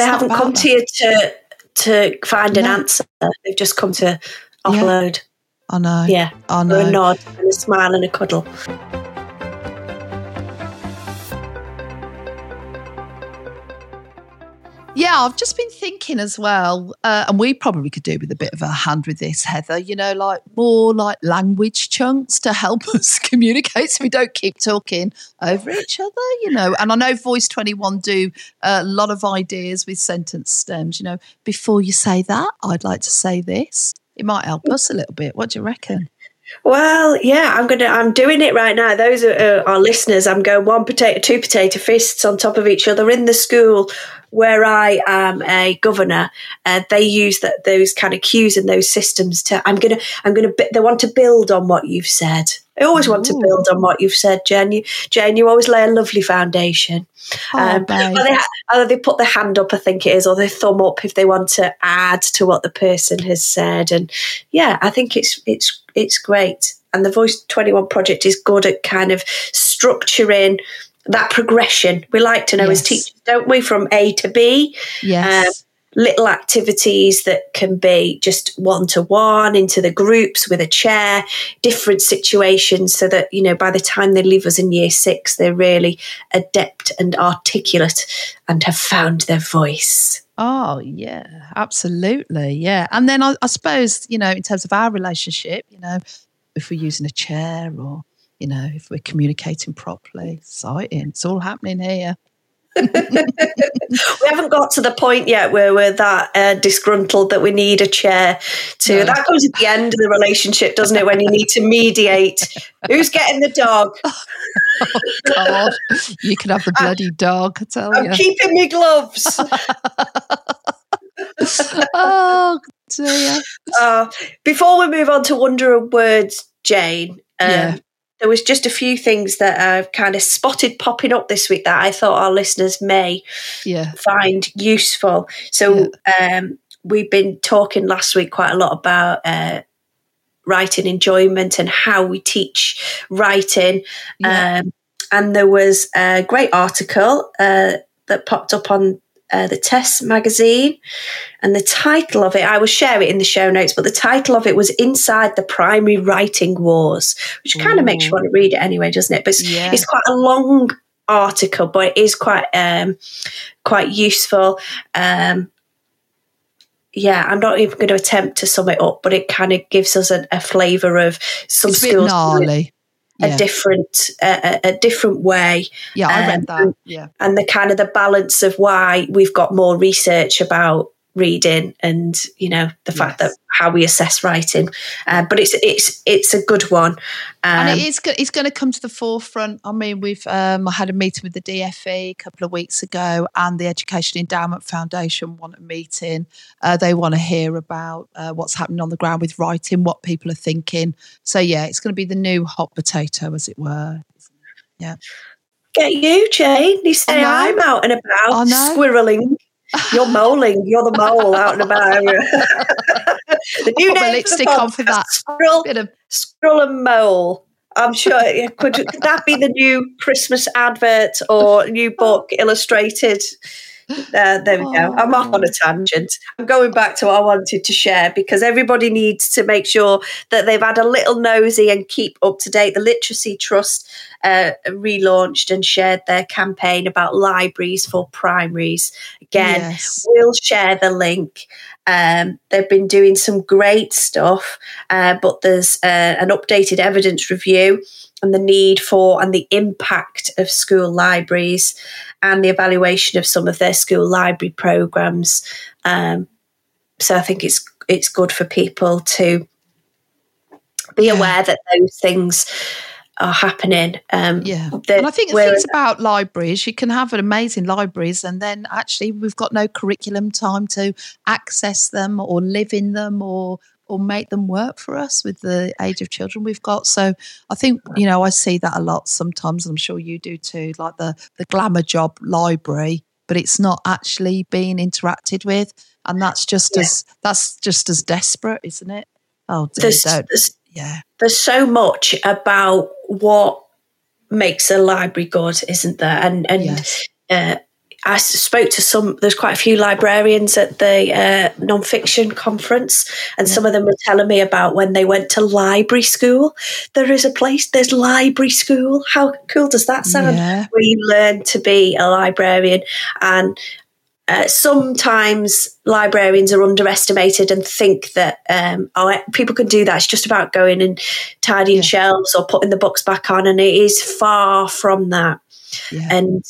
they haven't come to you to to find an answer. They've just come to offload. Yeah. I know. Yeah. I know. a nod and a smile and a cuddle. Yeah, I've just been thinking as well, uh, and we probably could do with a bit of a hand with this, Heather. You know, like more like language chunks to help us communicate, so we don't keep talking over each other. You know, and I know Voice Twenty One do a lot of ideas with sentence stems. You know, before you say that, I'd like to say this. It might help us a little bit. What do you reckon? Well, yeah, I'm gonna. I'm doing it right now. Those are uh, our listeners. I'm going one potato, two potato fists on top of each other in the school where I am a governor, uh, they use that those kind of cues and those systems to. I'm gonna, I'm gonna. They want to build on what you've said. I always Ooh. want to build on what you've said, Jen. You, Jane, you always lay a lovely foundation. Oh, um, they, either they put their hand up, I think it is, or they thumb up if they want to add to what the person has said. And yeah, I think it's it's it's great. And the Voice Twenty One project is good at kind of structuring that progression. We like to know yes. as teachers, don't we, from A to B? Yes. Um, little activities that can be just one to one into the groups with a chair, different situations, so that, you know, by the time they leave us in year six, they're really adept and articulate and have found their voice. Oh, yeah, absolutely. Yeah. And then I, I suppose, you know, in terms of our relationship, you know, if we're using a chair or you know, if we're communicating properly. Exciting. It's all happening here. We haven't got to the point yet where we're that uh, disgruntled that we need a chair to. No. That comes at the end of the relationship, doesn't it? When you need to mediate. Who's getting the dog? oh, God. You can have the bloody dog, I tell I'm you. I'm keeping my gloves. oh, dear. Uh, before we move on to Wonder of Words, Jane, um, yeah there was just a few things that I've kind of spotted popping up this week that I thought our listeners may Yeah. find useful. So um, we've been talking last week quite a lot about uh, writing enjoyment and how we teach writing. Yeah. Um, and there was a great article uh, that popped up on uh, the Tes magazine, and the title of it, I will share it in the show notes, but the title of it was Inside the Primary Writing Wars, which kind of makes you want to read it anyway, doesn't it? But it's, Yeah. it's quite a long article, but it is quite um, quite useful. Um, yeah, I'm not even going to attempt to sum it up, but it kind of gives us a, a flavour of some It's a bit schools a different a, a- a different way yeah, I um, read that. Yeah. and the kind of the balance of why we've got more research about reading and you know the fact Yes. that how we assess writing uh, but it's it's it's a good one um, and it is go- it's going to come to the forefront. I mean, we've um, I had a meeting with the DFE a couple of weeks ago, and the Education Endowment Foundation want a meeting. Uh, they want to hear about uh, what's happening on the ground with writing, what people are thinking. So yeah, it's going to be the new hot potato, as it were. Yeah get you jane you say i'm out and about squirreling you're moling you're the mole out and about the new put name lipstick for the on for that. squirrel Bit of Squirrel and Mole. I'm sure it could, could that be the new Christmas advert or new book illustrated? Uh, there we go. I'm off on a tangent. I'm going back to what I wanted to share because everybody needs to make sure that they've had a little nosy and keep up to date. The Literacy Trust uh, relaunched and shared their campaign about libraries for primaries. Again, yes. We'll share the link. Um, they've been doing some great stuff, uh, but there's uh, an updated evidence review and the need for and the impact of school libraries and the evaluation of some of their school library programs. Um, so I think it's it's good for people to be aware that those things are happening. Um, Yeah. And I think the things about libraries, you can have an amazing libraries, and then actually we've got no curriculum time to access them or live in them or or make them work for us with the age of children we've got. So I think you know I see that a lot sometimes. and I'm sure you do too, like the the glamour job library, but it's not actually being interacted with, and that's just Yeah. as that's just as desperate, isn't it? Oh, dear, there's, there's Yeah, there's so much about what makes a library good, isn't there? And and yes, uh, I spoke to some. There's quite a few librarians at the uh, non-fiction conference, and some of them were telling me about when they went to library school. There is a place. There's library school. How cool does that sound? yeah, Where you learn to be a librarian, and uh, sometimes librarians are underestimated and think that um, oh, people can do that. It's just about going and tidying Yeah. shelves or putting the books back on, and it is far from that yeah. and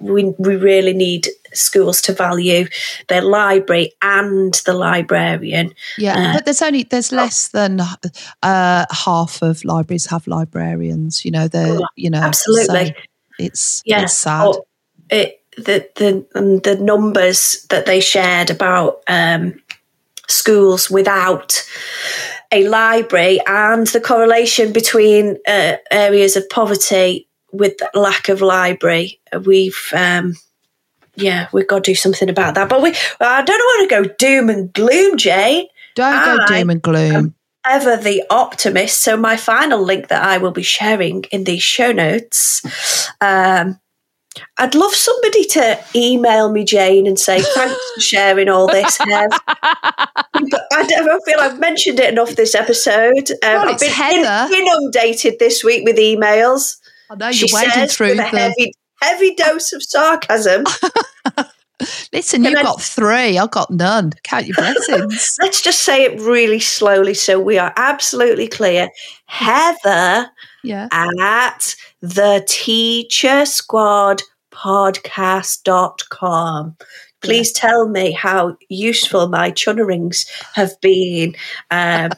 we we really need schools to value their library and the librarian. Yeah, Uh, but there's only there's less than uh, half of libraries have librarians. You know, they're Oh, you know absolutely. so it's Yeah, it's sad. Or it, the the and the numbers that they shared about um, schools without a library and the correlation between uh, areas of poverty with lack of library. We've um, yeah, we've got to do something about that. But we, I don't want to go doom and gloom, Jane. Don't go I doom and gloom. ever the optimist. So my final link that I will be sharing in the show notes. Um, I'd love somebody to email me, Jane, and say thanks for sharing all this. Hev." But I don't feel I've mentioned it enough this episode. Um, Well, I've been Heather. inundated this week with emails. Know she you're wading through with a the. heavy, heavy dose of sarcasm. Listen, Can you've I- got three. I've got none. Count your blessings. Let's just say it really slowly so we are absolutely clear. Heather yeah. at the teacher squad podcast.com. Please tell me how useful my chunnerings have been. Um,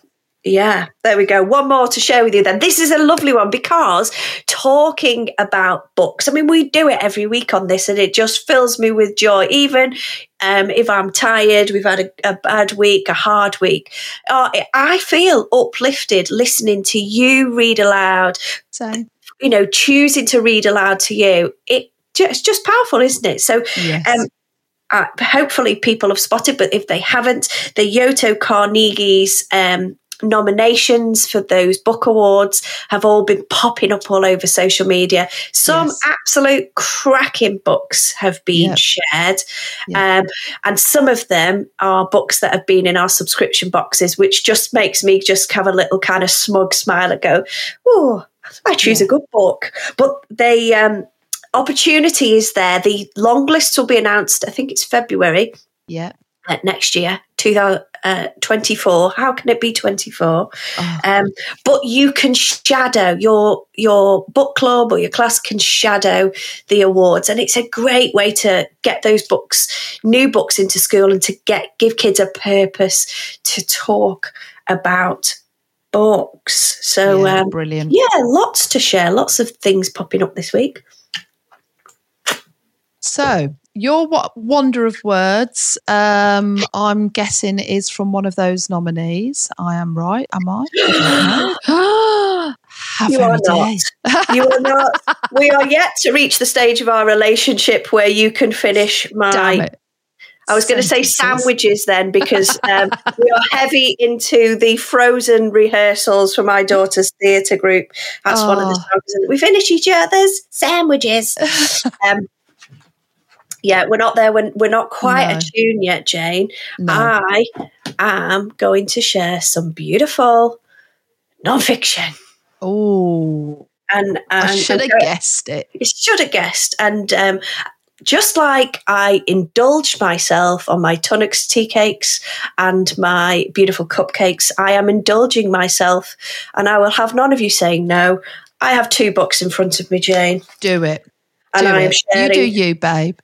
Yeah, there we go. One more to share with you then. This is a lovely one because talking about books, I mean, we do it every week on this and it just fills me with joy. Even um, if I'm tired, we've had a, a bad week, a hard week, uh, I feel uplifted listening to you read aloud. So, you know, choosing to read aloud to you. It, it's just powerful, isn't it? So, yes. um, uh, hopefully people have spotted, but if they haven't, the Yoto Carnegie's um, nominations for those book awards have all been popping up all over social media. Some yes. absolute cracking books have been yep. shared, yep. Um, and some of them are books that have been in our subscription boxes, which just makes me just have a little kind of smug smile and go, "Oh, I choose yeah. a good book." But they. Um, opportunity is there. The long list will be announced, I think it's February. Yeah. Uh, next year, 2024. Uh, How can it be 24? Oh. Um, but you can shadow your your book club or your class can shadow the awards, and it's a great way to get those books, new books, into school and to get give kids a purpose to talk about books. So yeah, um, brilliant. Yeah, lots to share. Lots of things popping up this week. So, your wonder of words, um, I'm guessing, is from one of those nominees. I am right, am I? I you are not. you are not. We are yet to reach the stage of our relationship where you can finish my. I was going to say sandwiches then because um, we are heavy into the frozen rehearsals for my daughter's theatre group. That's oh. one of the oh. songs. We finish each other's sandwiches. Um, yeah, we're not there. We're, we're not quite no. attuned yet, Jane. No. I am going to share some beautiful nonfiction. Oh, and, and I should have guessed it. You should have guessed. And um, just like I indulged myself on my Tunnocks, tea cakes and my beautiful cupcakes, I am indulging myself, and I will have none of you saying no. I have two books in front of me, Jane. Do it. And do I am sharing. You do you, babe.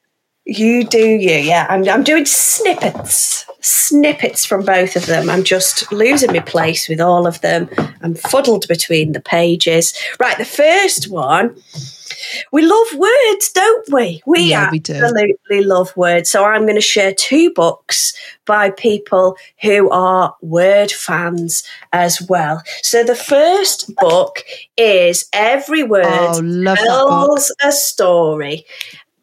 You do you, yeah. I'm, I'm doing snippets, snippets from both of them. I'm just losing my place with all of them. I'm fuddled between the pages. Right, the first one. We love words, don't we? We yeah, absolutely we love words. So I'm going to share two books by people who are word fans as well. So the first book is Every Word oh, Tells a Story.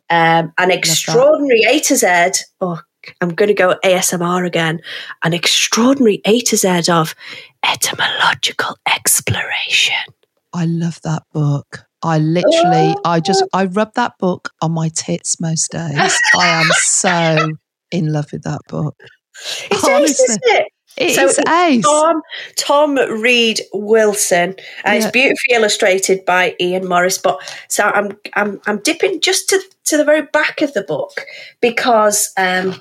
Um, an extraordinary A to Z. Oh, I'm going to go ASMR again. An extraordinary A to Z of etymological exploration. I love that book. I literally, oh. I just, I rub that book on my tits most days. I am so in love with that book. It's Honestly. isn't it? It so is ace. Tom, Tom Read Wilson. Uh, yeah. It's beautifully illustrated by Ian Morris. But so I'm I'm I'm dipping just to, to the very back of the book because um,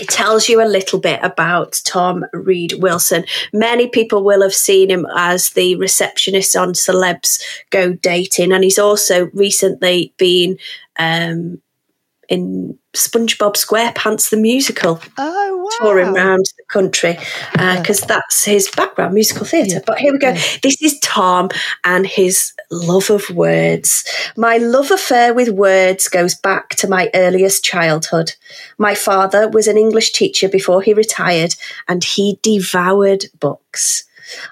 it tells you a little bit about Tom Read Wilson. Many people will have seen him as the receptionist on Celebs Go Dating, and he's also recently been um, in SpongeBob SquarePants the musical. Oh, wow. Touring around the country because uh, that's his background, musical theatre. Yeah. But here we go. Yeah. This is Tom and his love of words. My love affair with words goes back to my earliest childhood. My father was an English teacher before he retired and he devoured books.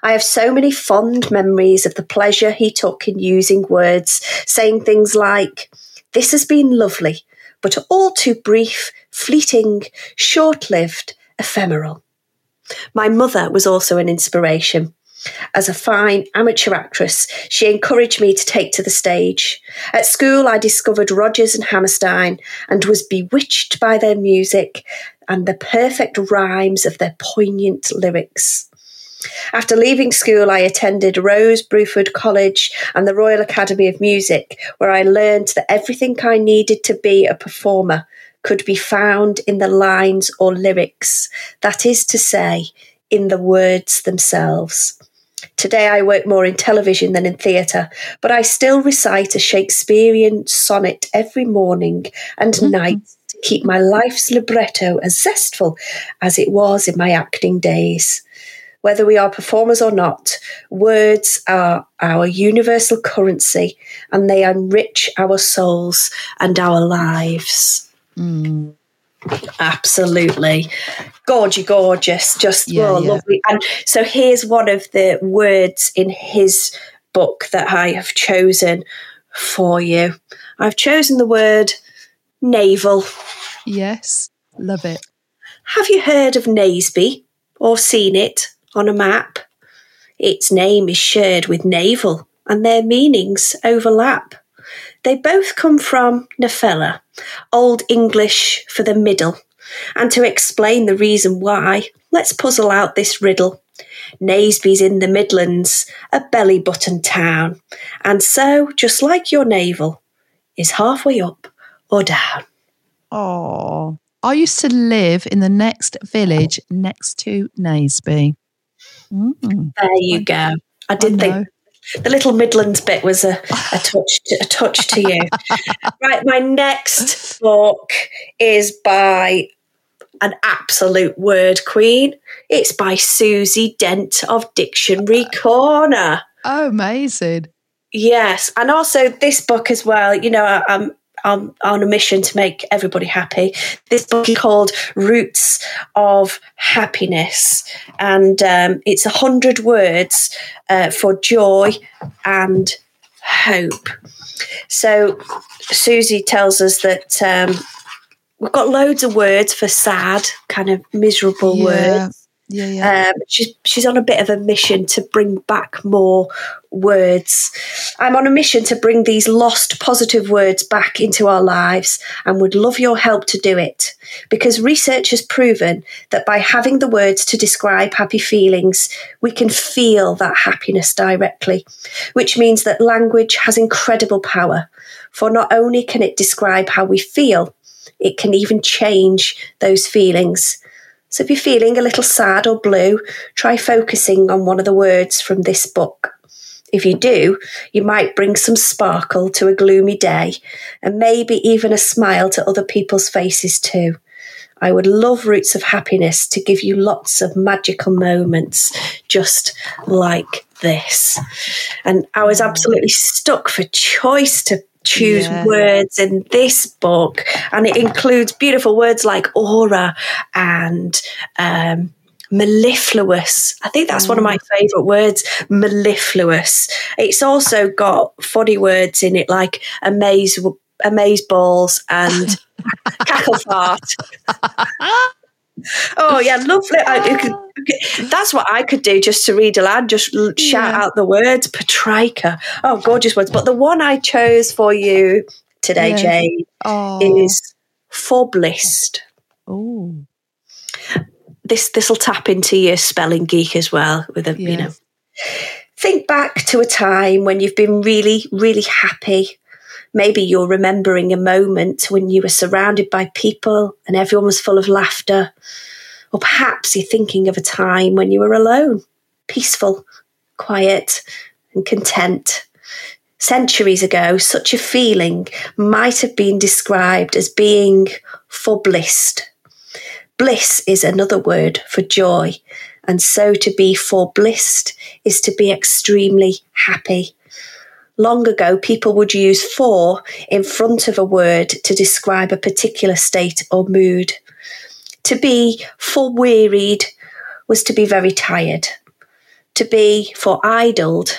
I have so many fond memories of the pleasure he took in using words, saying things like, This has been lovely but all too brief, fleeting, short lived, ephemeral. My mother was also an inspiration. As a fine amateur actress, she encouraged me to take to the stage. At school, I discovered Rodgers and Hammerstein and was bewitched by their music and the perfect rhymes of their poignant lyrics. After leaving school, I attended Rose Bruford College and the Royal Academy of Music, where I learned that everything I needed to be a performer could be found in the lines or lyrics, that is to say, in the words themselves. Today I work more in television than in theatre, but I still recite a Shakespearean sonnet every morning and mm-hmm. night to keep my life's libretto as zestful as it was in my acting days. Whether we are performers or not, words are our universal currency and they enrich our souls and our lives. Mm. Absolutely. Gorgy, gorgeous. Just Yeah, oh, yeah. lovely. And so here's one of the words in his book that I have chosen for you. I've chosen the word navel. Yes, love it. Have you heard of Naseby or seen it on a map? Its name is shared with navel and their meanings overlap. They both come from Nafella, Old English for the middle. And to explain the reason why, let's puzzle out this riddle. Naseby's in the Midlands, a belly button town, and so, just like your navel, is halfway up or down. Oh, I used to live in the next village next to Naseby. Mm, There you go. I I did think the little Midlands bit was a, a touch to, a touch to you. right, my next book is by an absolute word queen. It's by Susie Dent of Dictionary Corner. Oh, amazing. Yes, and also this book as well. You know, I- I'm I'm on a mission to make everybody happy. This book is called Roots of Happiness, and um, it's a hundred words uh, for joy and hope. So Susie tells us that um, we've got loads of words for sad, kind of miserable Yeah. words. Yeah, yeah. Um, she's she's on a bit of a mission to bring back more words. I'm on a mission to bring these lost positive words back into our lives and would love your help to do it. Because research has proven that by having the words to describe happy feelings, we can feel that happiness directly, which means that language has incredible power. For not only can it describe how we feel, it can even change those feelings. So if you're feeling a little sad or blue, try focusing on one of the words from this book. If you do, you might bring some sparkle to a gloomy day and maybe even a smile to other people's faces too. I would love Roots of Happiness to give you lots of magical moments just like this. And I was absolutely stuck for choice to choose Yeah. words in this book. And it includes beautiful words like aura and um, mellifluous. I think that's one of my favourite words, mellifluous. It's also got funny words in it like amaze, amaze balls and cackle fart. Oh yeah, lovely. I, could- ah. that's what I could do just to read aloud, just shout Yeah. out the words. petrichor. Oh, gorgeous words. But the one I chose for you today, Yeah. Jane, Oh, is forblissed. oh, This this will tap into your spelling geek as well. With a you know, think back to a time when you've been really really happy. Maybe you're remembering a moment when you were surrounded by people and everyone was full of laughter. Or perhaps you're thinking of a time when you were alone, peaceful, quiet, and content. Centuries ago, such a feeling might have been described as being for blissed. Bliss is another word for joy, and so to be for blissed is to be extremely happy. Long ago, people would use for in front of a word to describe a particular state or mood. To be for wearied was to be very tired. To be for idled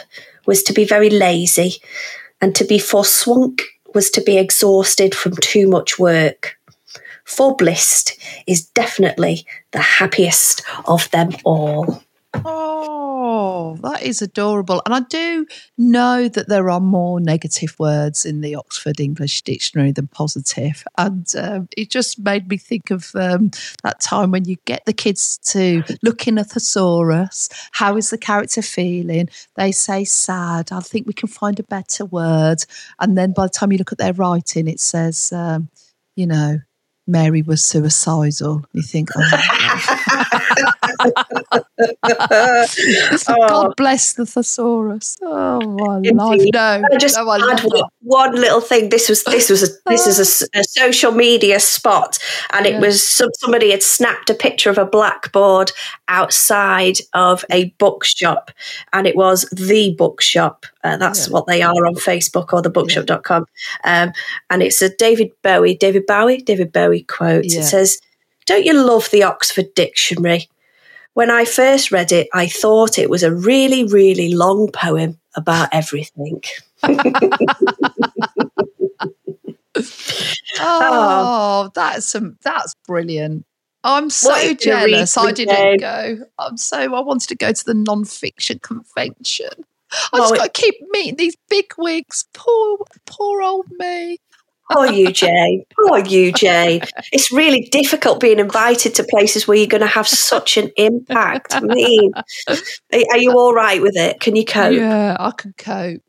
was to be very lazy. And to be forswunk was to be exhausted from too much work. Forblissed is definitely the happiest of them all. oh, that is adorable. And I do know that there are more negative words in the Oxford English Dictionary than positive. And um, it just made me think of um, that time when you get the kids to look in a thesaurus. How is the character feeling? They say sad. I think we can find a better word. And then by the time you look at their writing, it says, um, you know, Mary was suicidal. You think, oh, Oh. God bless the thesaurus. Oh my life. Indeed. No, I just no, I add one, one little thing. This was this was a this is a social media spot, and it Yeah. was some, somebody had snapped a picture of a blackboard outside of a bookshop, and it was the bookshop. Uh, that's Yeah. what they are on Facebook or the bookshop.com. Um, and it's a David Bowie, David Bowie, David Bowie quote. Yeah. It says, "Don't you love the Oxford Dictionary?" When I first read it, I thought it was a really, really long poem about everything. Oh, that's some that's brilliant. Oh, I'm so are you gonna read jealous. I didn't go. I'm so I wanted to go to the non-fiction convention. I just got to keep meeting these big wigs. Poor, poor old me. Poor you, Jay. Poor you, Jay. It's really difficult being invited to places where you're going to have such an impact. I mean, are, you all right with it? Can you cope? Yeah, I can cope.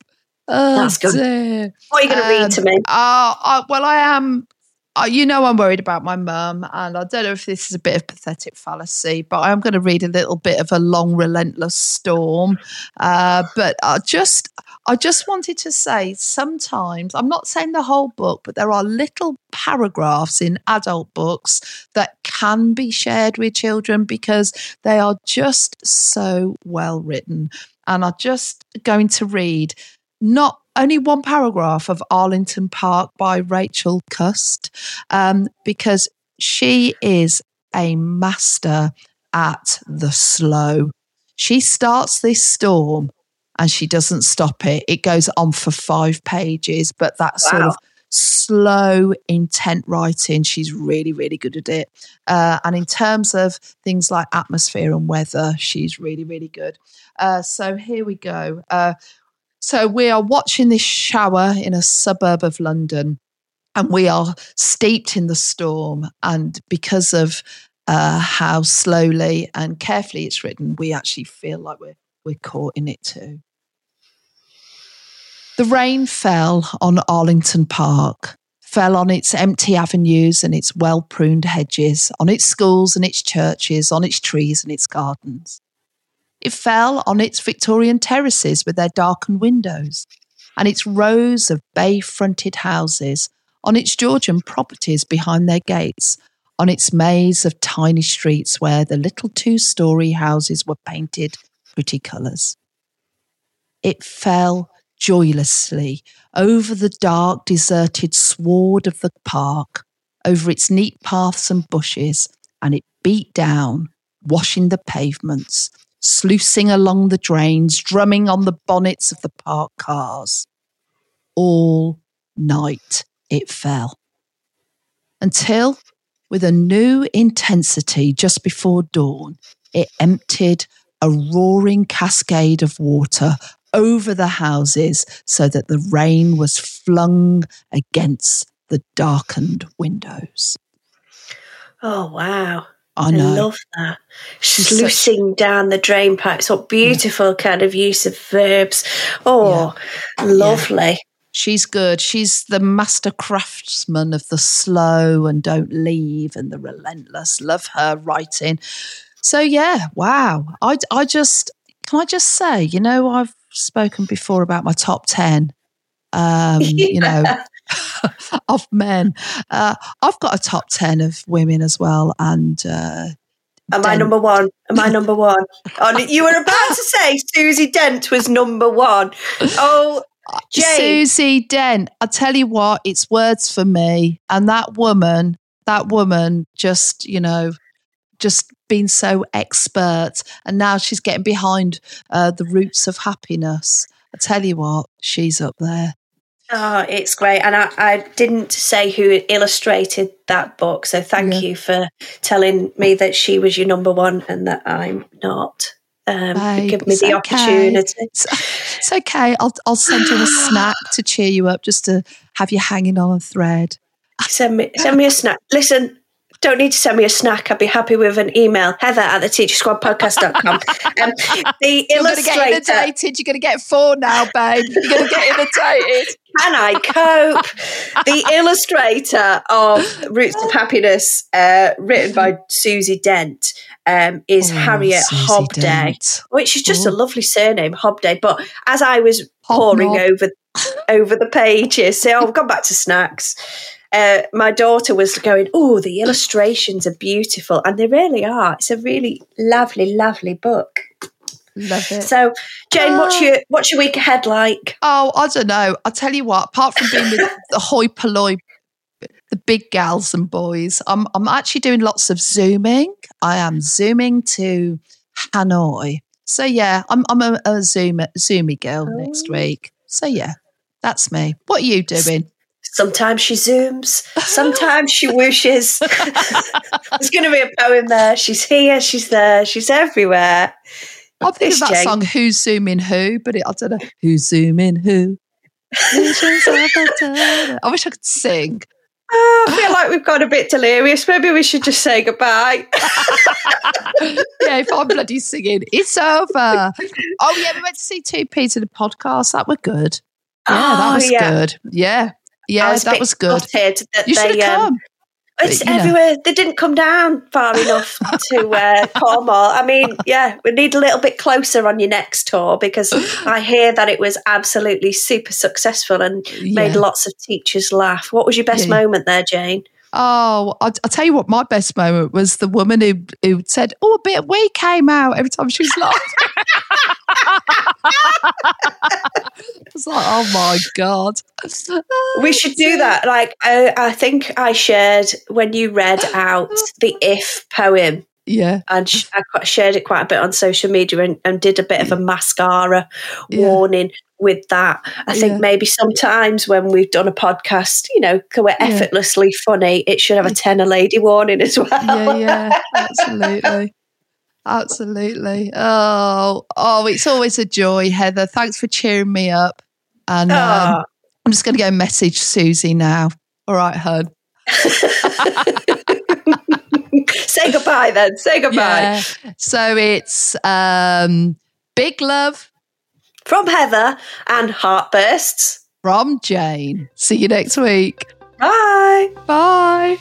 Oh, That's good. dear. What are you going to Um, read to me? Uh, I, well, I am. Uh, you know, I'm worried about my mum, and I don't know if this is a bit of pathetic fallacy, but I am going to read a little bit of a long, relentless storm. Uh, but I just, I just wanted to say, sometimes I'm not saying the whole book, but there are little paragraphs in adult books that can be shared with children because they are just so well written. And I'm just going to read not only one paragraph of Arlington Park by Rachel Cusk, um, because she is a master at the slow. She starts this storm and she doesn't stop it. It goes on for five pages, but that sort of slow, intent writing, she's really, really good at it. Uh, and in terms of things like atmosphere and weather, she's really, really good. Uh, so here we go. Uh, so we are watching this shower in a suburb of London, and we are steeped in the storm. And because of uh, how slowly and carefully it's written, we actually feel like we're we're caught in it too. The rain fell on Arlington Park, fell on its empty avenues and its well pruned hedges, on its schools and its churches, on its trees and its gardens. It fell on its Victorian terraces with their darkened windows, and its rows of bay fronted houses, on its Georgian properties behind their gates, on its maze of tiny streets where the little two story houses were painted pretty colours. It fell joylessly over the dark, deserted sward of the park, over its neat paths and bushes, and it beat down, washing the pavements, sluicing along the drains, drumming on the bonnets of the park cars. All night it fell. Until, with a new intensity just before dawn, it emptied a roaring cascade of water over the houses so that the rain was flung against the darkened windows. Oh, wow. I I love that. She's Sluicing down the drain pipes. What beautiful kind of use of verbs. Oh, lovely. She's good. She's the master craftsman of the slow and don't leave and the relentless. Love her writing. So, yeah, wow. I, I just, can I just say, you know, I've spoken before about my top 10, um, you know, of men. Uh, I've got a top 10 of women as well. And uh, Am I number one? Am I number one? Oh, you were about to say Susie Dent was number one. Oh, Jane. Susie Dent, I tell you what, it's words for me. And that woman, that woman just, you know, just been so expert. And now she's getting behind uh, the roots of happiness. I tell you what, she's up there. Oh, it's great. And I, I didn't say who illustrated that book. So thank Yeah. you for telling me that she was your number one and that I'm not. Um, Babe, give me the okay. opportunity. It's, it's okay. I'll, I'll send you a snack to cheer you up just to have you hanging on a thread. Send me, send me a snack. Listen, don't need to send me a snack. I'd be happy with an email. Heather at the teachersquadpodcast.com. Um, the You're going to get inundated. You're going to get four now, babe. You're going to get inundated. Can I cope? the illustrator of Roots of Happiness, uh, written by Susie Dent, um, is Oh, Harriet Susie Hobday, Dent. which is just a Oh. lovely surname, Hobday. But as I was poring over over the pages, so I've gone back to snacks. Uh, my daughter was going, "Oh, the illustrations are beautiful," and they really are. It's a really lovely, lovely book. Love it. So, Jane, what's Ah. your what's your week ahead like? Oh, I don't know. I'll tell you what, apart from being with the hoi polloi, the big gals and boys, I'm, I'm actually doing lots of Zooming. I am Zooming to Hanoi. So, yeah, I'm, I'm a, a Zoom, Zoomy girl next Oh. week. So, yeah, that's me. What are you doing? Sometimes she zooms, sometimes she whooshes. There's going to be a poem there. She's here, she's there, she's everywhere. Thinking It's of that Jane. song, Who's Zooming Who, but it, I don't know. Who's Zooming Who? I wish I could sing. Oh, I feel like we've got a bit delirious. Maybe we should just say goodbye. yeah, if I'm bloody singing, it's over. Oh yeah, we went to see two Peter the podcast. That were good. Yeah, that Oh, was yeah. good. Yeah, I yeah, a that was good. that You should have um, come. It's you know. everywhere. They didn't come down far enough to uh, Cornwall. I mean, yeah, we need a little bit closer on your next tour because I hear that it was absolutely super successful and made lots of teachers laugh. What was your best Yeah. moment there, Jane? Oh, I'll, I'll tell you what. My best moment was the woman who who said, "Oh, a bit of we came out" every time she was laughing. I was like, "Oh my god!" We oh, should do that. Like, I, I think I shared when you read out the if poem. Yeah, and I shared it quite a bit on social media and, and did a bit of a mascara Yeah. warning with that. I think Yeah. maybe sometimes when we've done a podcast, you know, we're Yeah. effortlessly funny, it should have a TENA Lady warning as well. yeah, yeah, absolutely. Absolutely. Oh, oh, it's always a joy, Heather. Thanks for cheering me up. And um, Ah. I'm just going to go message Susie now. All right, hun. Say goodbye then. Say goodbye. Yeah. So it's um, big love From Heather and Heartbursts. from Jane. See you next week. Bye. Bye.